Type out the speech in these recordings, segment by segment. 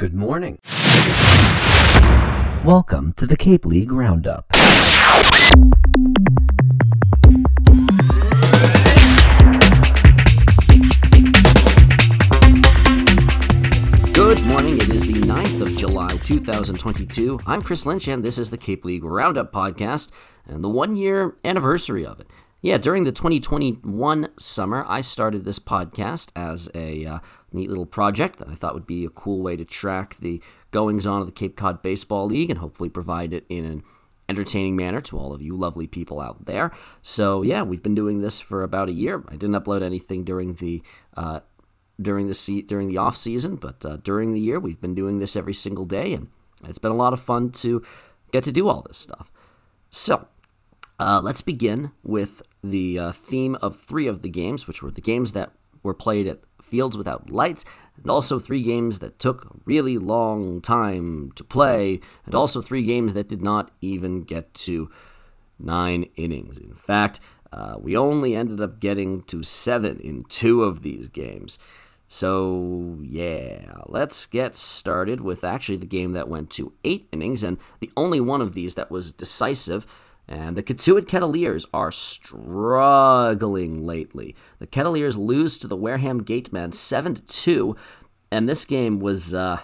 Good morning. Welcome to the Cape League Roundup. Good morning. It is the 9th of July, 2022. I'm Chris Lynch, and this is the Cape League Roundup podcast and the one year anniversary of it. Yeah, during the 2021 summer, I started this podcast as a uh, neat little project that I thought would be a cool way to track the goings on of the Cape Cod Baseball League and hopefully provide it in an entertaining manner to all of you lovely people out there. So yeah, we've been doing this for about a year. I didn't upload anything during the uh, during the se- during the off season, but uh, during the year we've been doing this every single day, and it's been a lot of fun to get to do all this stuff. So uh, let's begin with the uh, theme of three of the games, which were the games that were played at fields without lights, and also three games that took a really long time to play, and also three games that did not even get to nine innings. In fact, uh, we only ended up getting to seven in two of these games. So, yeah, let's get started with actually the game that went to eight innings, and the only one of these that was decisive and the Cotuit Kettleers are struggling lately. The Kettleers lose to the Wareham Gatemen 7 2, and this game was uh,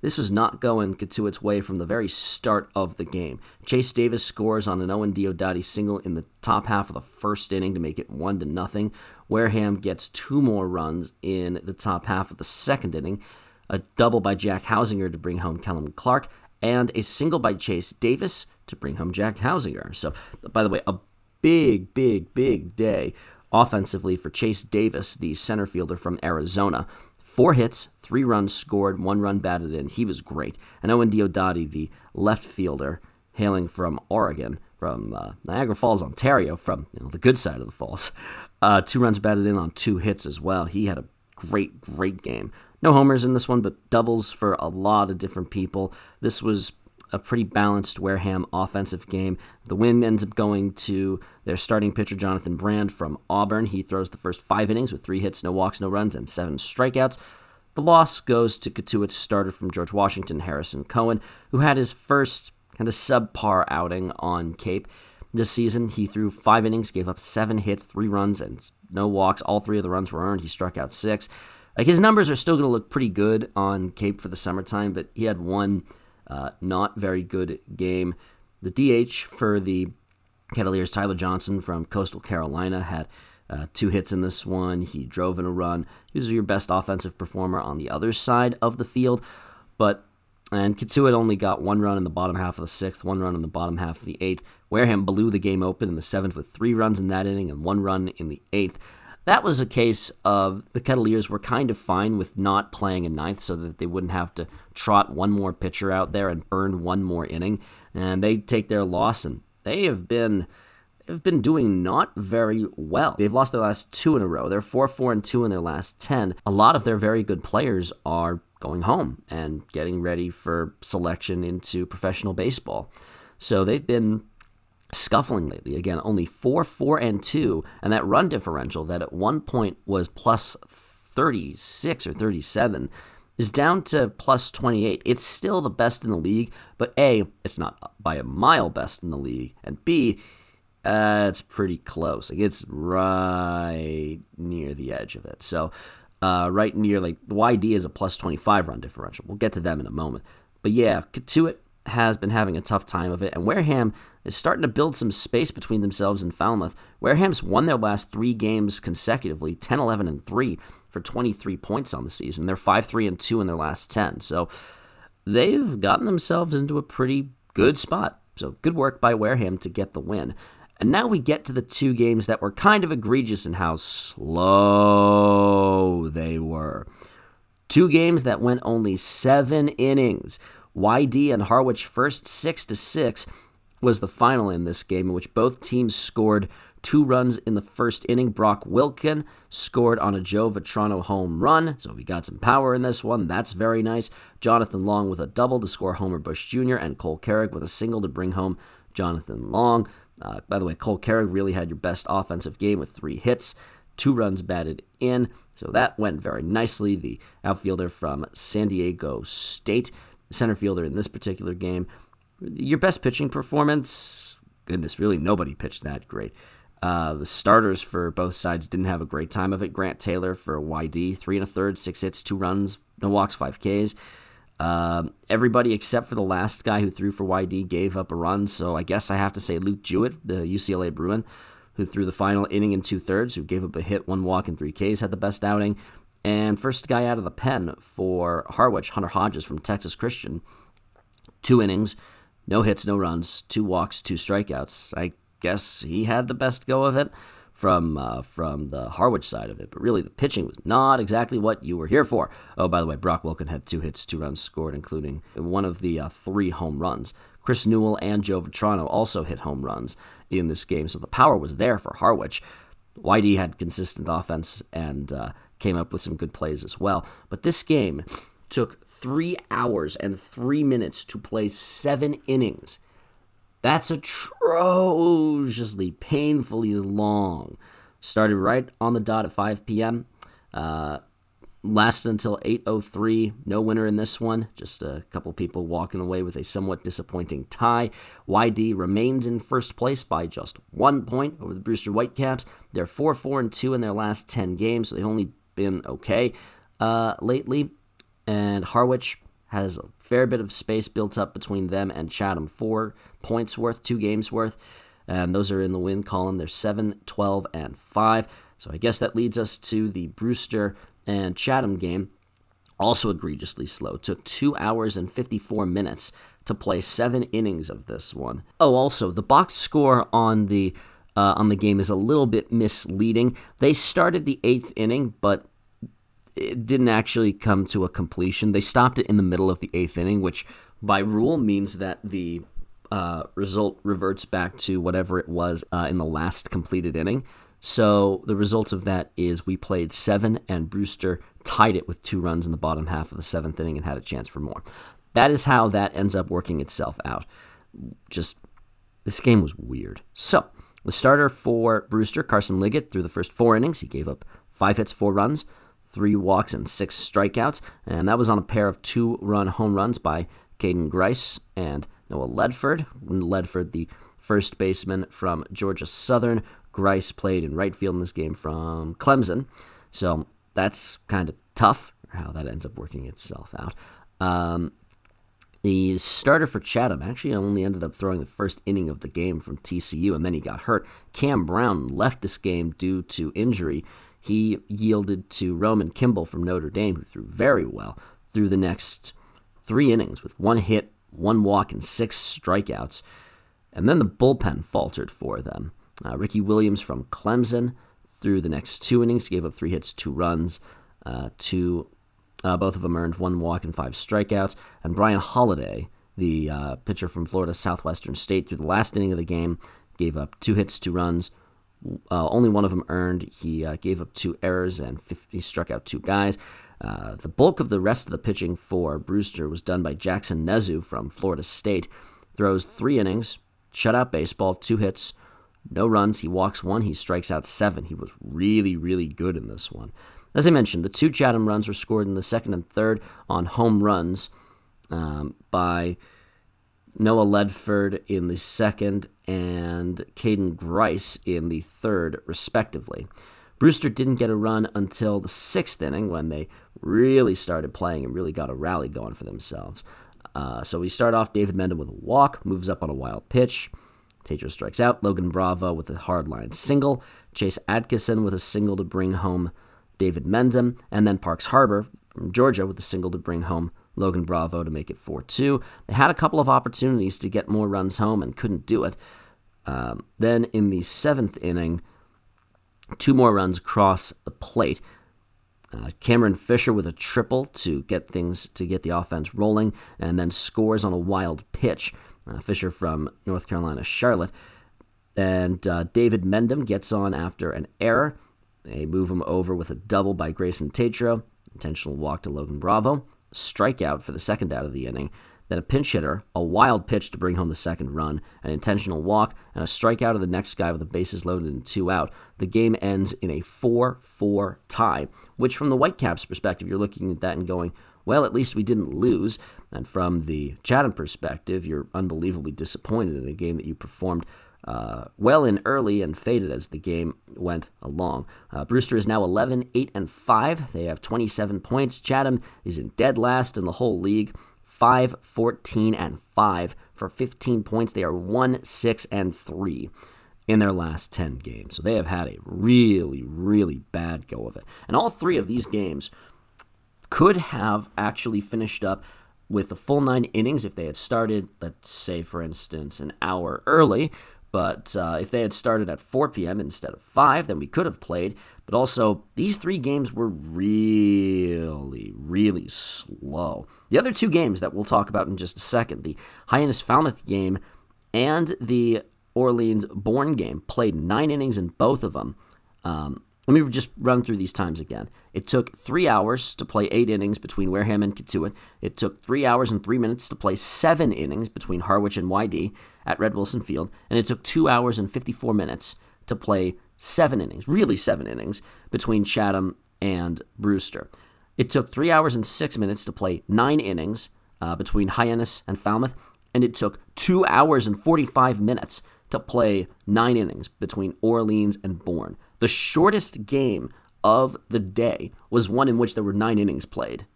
this was not going Cotuit's way from the very start of the game. Chase Davis scores on an Owen Diodati single in the top half of the first inning to make it 1 to nothing. Wareham gets two more runs in the top half of the second inning, a double by Jack Hausinger to bring home Kellum Clark, and a single by Chase Davis to bring home Jack Hausinger. So, by the way, a big, big, big day offensively for Chase Davis, the center fielder from Arizona. Four hits, three runs scored, one run batted in. He was great. And Owen Diodati, the left fielder, hailing from Oregon, from uh, Niagara Falls, Ontario, from you know, the good side of the falls. Uh, two runs batted in on two hits as well. He had a great, great game. No homers in this one, but doubles for a lot of different people. This was a pretty balanced Wareham offensive game. The win ends up going to their starting pitcher, Jonathan Brand from Auburn. He throws the first five innings with three hits, no walks, no runs, and seven strikeouts. The loss goes to Cotuit's starter from George Washington, Harrison Cohen, who had his first kind of subpar outing on Cape. This season, he threw five innings, gave up seven hits, three runs, and no walks. All three of the runs were earned. He struck out six. Like his numbers are still going to look pretty good on Cape for the summertime, but he had one uh, not very good game. The DH for the Kettleers, Tyler Johnson from Coastal Carolina, had uh, two hits in this one. He drove in a run. He was your best offensive performer on the other side of the field, but and had only got one run in the bottom half of the sixth, one run in the bottom half of the eighth. Wareham blew the game open in the seventh with three runs in that inning and one run in the eighth. That was a case of the Kettleers were kind of fine with not playing a ninth so that they wouldn't have to trot one more pitcher out there and burn one more inning. And they take their loss, and they have been have been doing not very well. They've lost their last two in a row. They're 4 4 and 2 in their last 10. A lot of their very good players are going home and getting ready for selection into professional baseball. So they've been scuffling lately. Again, only 4 4 and 2, and that run differential that at one point was plus 36 or 37 is down to plus 28. It's still the best in the league, but A, it's not by a mile best in the league, and B, uh, it's pretty close. Like it's right near the edge of it. So, uh, right near like the YD is a plus 25 run differential. We'll get to them in a moment. But yeah, Cotuit has been having a tough time of it, and Wareham is starting to build some space between themselves and Falmouth. Wareham's won their last three games consecutively 10, 11, and 3 for 23 points on the season. They're 5, 3, and 2 in their last 10. So they've gotten themselves into a pretty good spot. So good work by Wareham to get the win. And now we get to the two games that were kind of egregious in how slow they were. Two games that went only seven innings. YD and Harwich first 6 to 6 was the final in this game in which both teams scored two runs in the first inning. Brock Wilken scored on a Joe Vetrano home run, so we got some power in this one. That's very nice. Jonathan Long with a double to score Homer Bush Jr., and Cole Carrigg with a single to bring home Jonathan Long. Uh, by the way, Cole Carrigg really had your best offensive game with three hits, two runs batted in, So that went very nicely. The outfielder from San Diego State, center fielder in this particular game. Your best pitching performance, goodness, really nobody pitched that great. Uh, the starters for both sides didn't have a great time of it. Grant Taylor for YD, three and a third, six hits, two runs, no walks, five Ks. Um, everybody except for the last guy who threw for YD gave up a run, so I guess I have to say Luke Jewett, the UCLA Bruin, who threw the final inning in two thirds, who gave up a hit, one walk, and three Ks, had the best outing. And first guy out of the pen for Harwich, Hunter Hodges from Texas Christian, two innings, no hits, no runs, two walks, two strikeouts. I guess he had the best go of it from uh, from the Harwich side of it. But really, the pitching was not exactly what you were here for. Oh, by the way, Brock Wilken had two hits, two runs scored, including one of the uh, three home runs. Chris Newell and Joe Vetrano also hit home runs in this game, so the power was there for Harwich. YD had consistent offense and uh, came up with some good plays as well. But this game took three hours and three minutes to play seven innings. That's atrociously, painfully long. Started right on the dot at 5 p.m. Uh, lasted until 8:03. No winner in this one. Just a couple people walking away with a somewhat disappointing tie. YD remains in first place by just one point over the Brewster Whitecaps. They're 4-4 and 2 in their last 10 games, so they've only been okay uh, lately. And Harwich has a fair bit of space built up between them and Chatham. Four points worth, two games worth. And those are in the win column. They're 7, 12, and 5. So I guess that leads us to the Brewster and Chatham game. Also egregiously slow. Took 2 hours and 54 minutes to play 7 innings of this one. Oh, also, the box score on the uh, on the game is a little bit misleading. They started the eighth inning, but it didn't actually come to a completion. They stopped it in the middle of the eighth inning, which by rule means that the uh, result reverts back to whatever it was uh, in the last completed inning. So the result of that is we played seven, and Brewster tied it with two runs in the bottom half of the seventh inning and had a chance for more. That is how that ends up working itself out. Just this game was weird. So the starter for Brewster, Carson Liggett, through the first four innings, he gave up five hits, four runs three walks and six strikeouts, and that was on a pair of two run home runs by Caden Grice and Noah Ledford. Ledford, the first baseman from Georgia Southern. Grice played in right field in this game from Clemson. So that's kind of tough, how that ends up working itself out. Um, the starter for Chatham actually only ended up throwing the first inning of the game from TCU, and then he got hurt. Cam Brown left this game due to injury he yielded to Roman Kimball from Notre Dame, who threw very well through the next three innings with one hit, one walk, and six strikeouts. And then the bullpen faltered for them. Uh, Ricky Williams from Clemson through the next two innings gave up three hits, two runs, uh, two. Uh, both of them earned one walk and five strikeouts. And Brian Holiday, the uh, pitcher from Florida Southwestern State, through the last inning of the game, gave up two hits, two runs, uh, only one of them earned. He uh, gave up two errors and 50, struck out two guys. Uh, the bulk of the rest of the pitching for Brewster was done by Jackson Nezuh from Florida State. Throws three innings, shutout baseball, two hits, no runs. He walks one, he strikes out seven. He was really, really good in this one. As I mentioned, the two Chatham runs were scored in the second and third on home runs um, by Noah Ledford in the second, and Caden Grice in the third, respectively. Brewster didn't get a run until the sixth inning when they really started playing and really got a rally going for themselves. Uh, so we start off David Mendham with a walk, moves up on a wild pitch. Tatro strikes out. Logan Bravo with a hard line single. Chase Atkinson with a single to bring home David Mendham. And then Parks Harbor from Georgia with a single to bring home Logan Bravo to make it 4 2. They had a couple of opportunities to get more runs home and couldn't do it. Um, then in the seventh inning, two more runs cross the plate. Uh, Cameron Fisher with a triple to get things to get the offense rolling, and then scores on a wild pitch. Uh, Fisher from North Carolina Charlotte, and uh, David Mendham gets on after an error. They move him over with a double by Grayson Tatro. Intentional walk to Logan Bravo strikeout for the second out of the inning. then a pinch hitter, a wild pitch to bring home the second run, an intentional walk, and a strikeout of the next guy with the bases loaded and two out. The game ends in a 4 4 tie, which, from the Whitecaps' perspective, you're looking at that and going, well, at least we didn't lose. And from the Chatham perspective, you're unbelievably disappointed in a game that you performed uh, well in early and faded as the game went along. Uh, Brewster is now 11, 8, and 5. They have 27 points. Chatham is in dead last in the whole league. 5, 14, and 5 for 15 points. They are 1, 6, and 3 in their last 10 games. So they have had a really, really bad go of it. And all three of these games could have actually finished up with a full nine innings if they had started, let's say, for instance, an hour early. But uh, if they had started at 4 p.m. instead of 5, then we could have played. But also, these three games were really, really slow. The other two games that we'll talk about in just a second the Hyannis Falmouth game and the Orleans Bourne game played nine innings in both of them. Um, let me just run through these times again. It took three hours to play eight innings between Wareham and Cotuit. It took three hours and three minutes to play seven innings between Harwich and YD at Red Wilson Field. And it took two hours and 54 minutes to play seven innings, really seven innings, between Chatham and Brewster. It took three hours and six minutes to play nine innings uh, between Hyannis and Falmouth. And it took two hours and 45 minutes to play nine innings between Orleans and Bourne. The shortest game of the day was one in which there were nine innings played.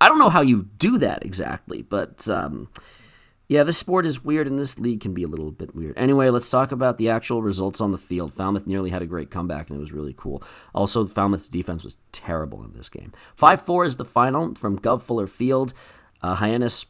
I don't know how you do that exactly, but um, yeah, this sport is weird and this league can be a little bit weird. Anyway, let's talk about the actual results on the field. Falmouth nearly had a great comeback and it was really cool. Also, Falmouth's defense was terrible in this game. 5 4 is the final from Guv Fuller Field. Uh, Hyannis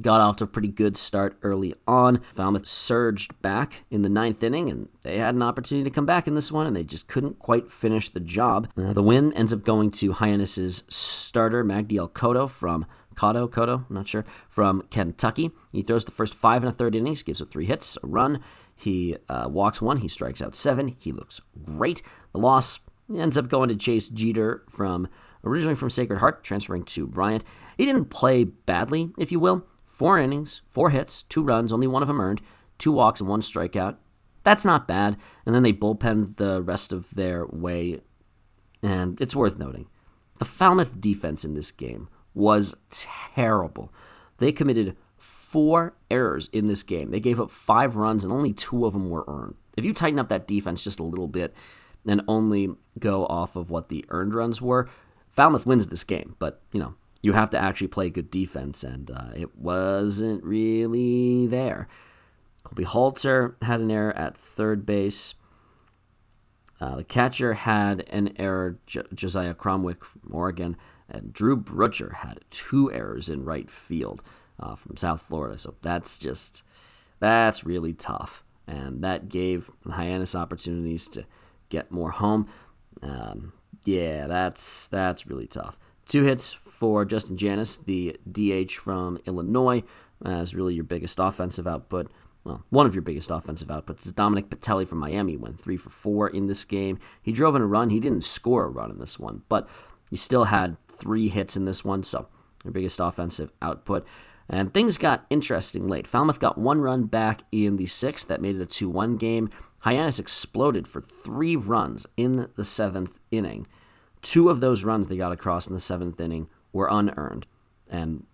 got off to a pretty good start early on. Falmouth surged back in the ninth inning, and they had an opportunity to come back in this one, and they just couldn't quite finish the job. Uh, the win ends up going to Hyannis's starter, Magdiel Cotto from Cotto, Cotto, I'm not sure, from Kentucky. He throws the first five and a third innings, gives up three hits, a run. He uh, walks one, he strikes out seven. He looks great. The loss ends up going to Chase Jeter from originally from Sacred Heart, transferring to Bryant. He didn't play badly, if you will. Four innings, four hits, two runs, only one of them earned, two walks, and one strikeout. That's not bad. And then they bullpenned the rest of their way. And it's worth noting the Falmouth defense in this game was terrible. They committed four errors in this game. They gave up five runs, and only two of them were earned. If you tighten up that defense just a little bit and only go off of what the earned runs were, Falmouth wins this game. But, you know, you have to actually play good defense, and uh, it wasn't really there. Colby Halter had an error at third base. Uh, the catcher had an error, Josiah Cromwick Oregon, and Drew Brutcher had two errors in right field uh, from South Florida. So that's just, that's really tough. And that gave Hyannis opportunities to get more home. Um, yeah, that's that's really tough. Two hits for Justin Janas, the DH from Illinois, as really your biggest offensive output. Well, one of your biggest offensive outputs. Is Dominic Pitelli from Miami went three for four in this game. He drove in a run. He didn't score a run in this one, but he still had three hits in this one, so your biggest offensive output. And things got interesting late. Falmouth got one run back in the sixth. That made it a 2 1 game. Hyannis exploded for three runs in the seventh inning. Two of those runs they got across in the seventh inning were unearned, and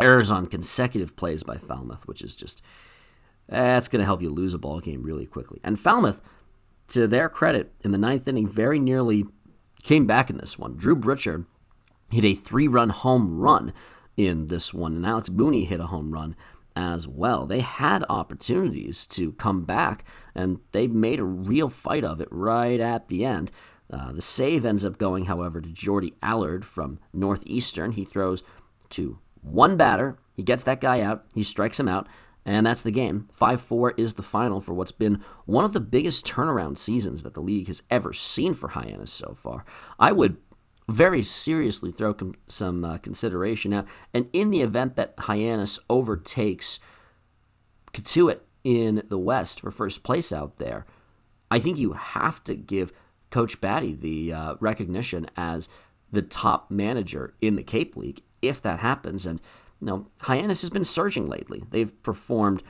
errors on consecutive plays by Falmouth, which is just that's going to help you lose a ball game really quickly. And Falmouth, to their credit, in the ninth inning, very nearly came back in this one. Drew Brutcher hit a three-run home run in this one, and Alex Booney hit a home run as well. They had opportunities to come back, and they made a real fight of it right at the end. Uh, the save ends up going, however, to Jordy Allard from Northeastern. He throws to one batter. He gets that guy out. He strikes him out. And that's the game. 5 4 is the final for what's been one of the biggest turnaround seasons that the league has ever seen for Hyannis so far. I would very seriously throw com- some uh, consideration out. And in the event that Hyannis overtakes Cotuit in the West for first place out there, I think you have to give Coach Batty the uh, recognition as the top manager in the Cape League if that happens. And you know, Hyannis has been surging lately. They've performed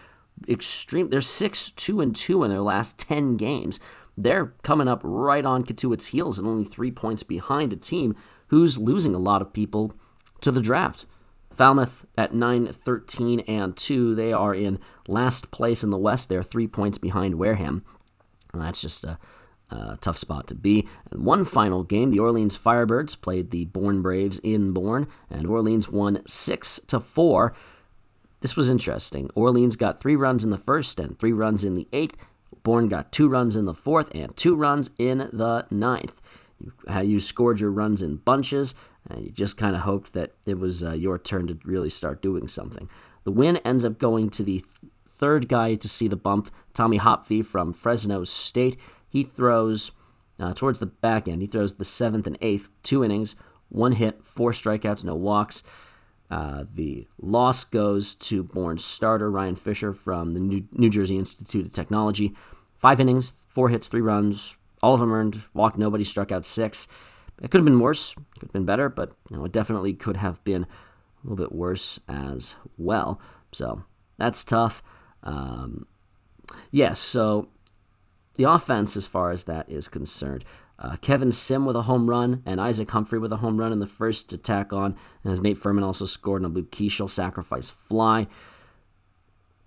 extreme. They're six two and two in their last ten games. They're coming up right on Cotuit's heels and only three points behind a team who's losing a lot of people to the draft. Falmouth at 9 13 and 2. They are in last place in the West. They're three points behind Wareham. And that's just a, a, tough spot to be. And one final game the Orleans Firebirds played the Bourne Braves in Bourne, and Orleans won 6 to 4. This was interesting. Orleans got three runs in the first and three runs in the eighth. Bourne got two runs in the fourth and two runs in the ninth. You, you scored your runs in bunches, and you just kind of hoped that it was uh, your turn to really start doing something. The win ends up going to the th- third guy to see the bump, Tommy Hopfee from Fresno State. He throws uh, towards the back end. He throws the seventh and eighth, two innings, one hit, four strikeouts, no walks. Uh, the loss goes to Bourne starter Ryan Fisher from the New, New Jersey Institute of Technology. Five innings, four hits, three runs, all of them earned, walked nobody, struck out six. It could have been worse, could have been better, but you know, it definitely could have been a little bit worse as well. So that's tough. Um, yes, yeah, so the offense, as far as that is concerned, uh, Kevin Sim with a home run and Isaac Humphrey with a home run in the first to tack on. And as Nate Furman also scored on a Luke Keaschall sacrifice fly.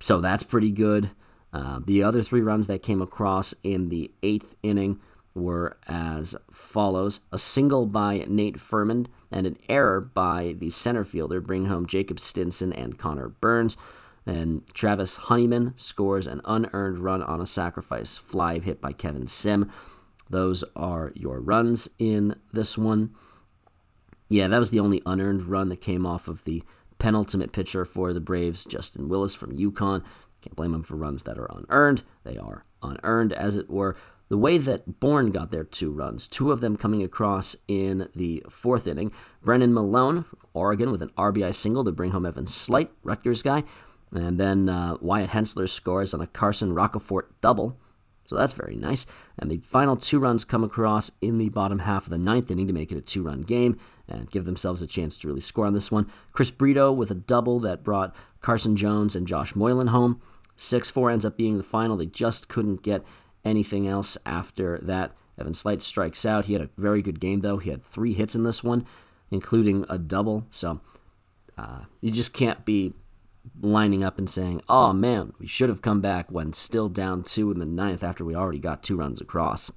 So that's pretty good. Uh, the other three runs that came across in the eighth inning were as follows a single by Nate Furman and an error by the center fielder, bring home Jacob Stinson and Connor Burns. And Travis Honeyman scores an unearned run on a sacrifice fly hit by Kevin Sim. Those are your runs in this one. Yeah, that was the only unearned run that came off of the penultimate pitcher for the Braves, Justin Willis from UConn. Can't blame him for runs that are unearned. They are unearned, as it were. The way that Bourne got their two runs, two of them coming across in the fourth inning. Brennan Malone, Oregon, with an RBI single to bring home Evan Sleight, Rutgers guy. And then uh, Wyatt Hensler scores on a Carson Roccaforte double. So that's very nice. And the final two runs come across in the bottom half of the ninth inning to make it a two run game and give themselves a chance to really score on this one. Chris Brito with a double that brought Carson Jones and Josh Moylan home. 6 4 ends up being the final. They just couldn't get anything else after that. Evan Sleight strikes out. He had a very good game, though. He had three hits in this one, including a double. So uh, you just can't be lining up and saying, oh man, we should have come back when still down two in the ninth after we already got two runs across.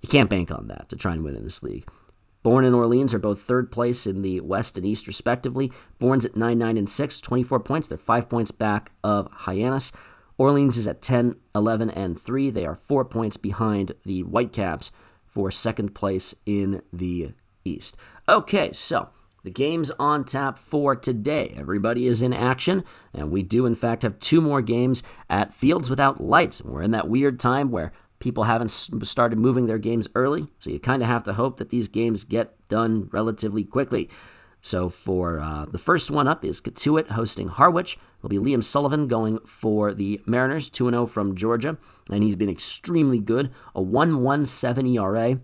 You can't bank on that to try and win in this league. Bourne and Orleans are both third place in the West and East, respectively. Bourne's at 9 9 and 6, 24 points. They're five points back of Hyannis. Orleans is at 10 11 and 3. They are four points behind the Whitecaps for second place in the East. Okay, so the game's on tap for today. Everybody is in action, and we do, in fact, have two more games at Fields Without Lights. We're in that weird time where people haven't started moving their games early, so you kind of have to hope that these games get done relatively quickly. So for uh, the first one up is Cotuit hosting Harwich. It'll be Liam Sullivan going for the Mariners, 2 0 from Georgia, and he's been extremely good. A 1.17 ERA.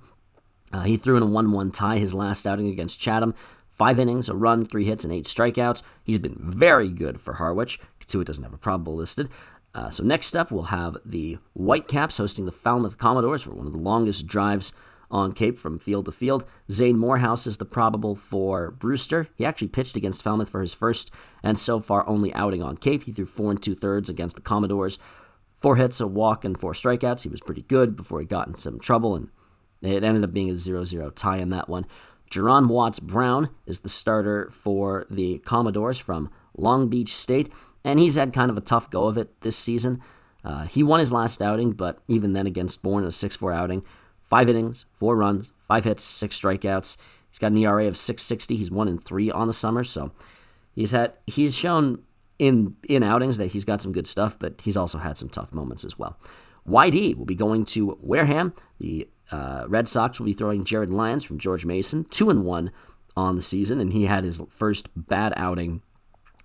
Uh, he threw in a 1 1 tie his last outing against Chatham. Five innings, a run, three hits, and eight strikeouts. He's been very good for Harwich. Cotuit doesn't have a probable listed. Uh, so next up, we'll have the Whitecaps hosting the Falmouth Commodores for one of the longest drives on Cape from field to field. Zane Morehouse is the probable for Brewster. He actually pitched against Falmouth for his first and so far only outing on Cape. He threw four and two thirds against the Commodores. Four hits, a walk, and four strikeouts. He was pretty good before he got in some trouble, and it ended up being a 0 0 tie in that one. Jerron Watts Brown is the starter for the Commodores from Long Beach State, and he's had kind of a tough go of it this season. Uh, he won his last outing, but even then against Bourne, a 6 4 outing. Five innings, four runs, five hits, six strikeouts. He's got an ERA of 660. He's one in three on the summer, so he's had he's shown in in outings that he's got some good stuff, but he's also had some tough moments as well. YD will be going to Wareham. The uh, Red Sox will be throwing Jared Lyons from George Mason, two and one on the season, and he had his first bad outing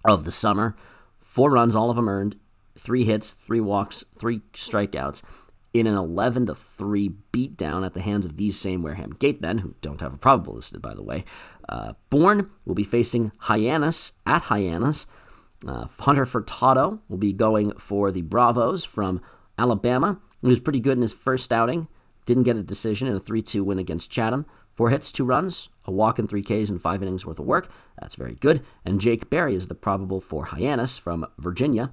of the summer. Four runs, all of them earned, three hits, three walks, three strikeouts in an 11 to 3 beatdown at the hands of these same Wareham Gatemen, who don't have a probable listed, by the way. Uh, Bourne will be facing Hyannis at Hyannis. Uh, Hunter Furtado will be going for the Bravos from Alabama. He was pretty good in his first outing. Didn't get a decision in a 3 2 win against Chatham. Four hits, two runs, a walk and three Ks and five innings worth of work. That's very good. And Jake Berry is the probable for Hyannis from Virginia.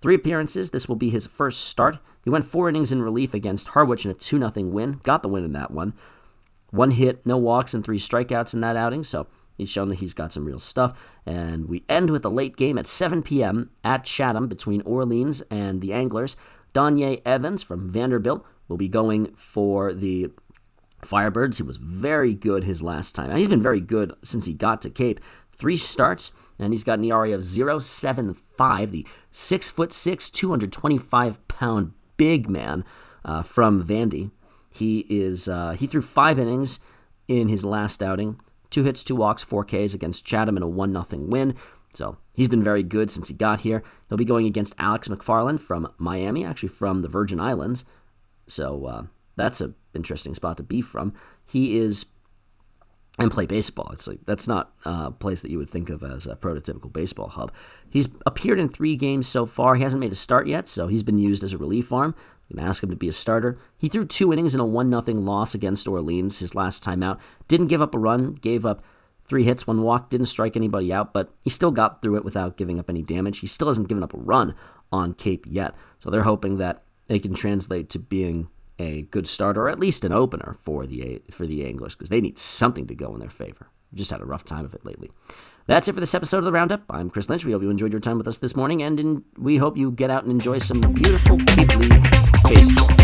Three appearances. This will be his first start. He went four innings in relief against Harwich in a 2 0 win. Got the win in that one. One hit, no walks, and three strikeouts in that outing. So he's shown that he's got some real stuff. And we end with a late game at 7 p.m. at Chatham between Orleans and the Anglers. Donye Evans from Vanderbilt will be going for the Firebirds. He was very good his last time. He's been very good since he got to Cape. Three starts, and he's got an ERA of 0.75. The six foot six, 225 pound big man uh, from Vandy. He is uh, he threw five innings in his last outing, two hits, two walks, four Ks against Chatham in a one nothing win. So he's been very good since he got here. He'll be going against Alex McFarlane from Miami, actually from the Virgin Islands. So uh, that's an interesting spot to be from. He is and play baseball. It's like that's not a place that you would think of as a prototypical baseball hub. He's appeared in three games so far. He hasn't made a start yet, so he's been used as a relief arm. You can ask him to be a starter. He threw two innings in a one 0 loss against Orleans his last time out. Didn't give up a run, gave up three hits, one walk, didn't strike anybody out, but he still got through it without giving up any damage. He still hasn't given up a run on Cape yet, so they're hoping that it can translate to being a good starter or at least an opener for the for the Anglers because they need something to go in their favor. We've just had a rough time of it lately. That's it for this episode of the Roundup. I'm Chris Lynch. We hope you enjoyed your time with us this morning, and in, we hope you get out and enjoy some beautiful League baseball.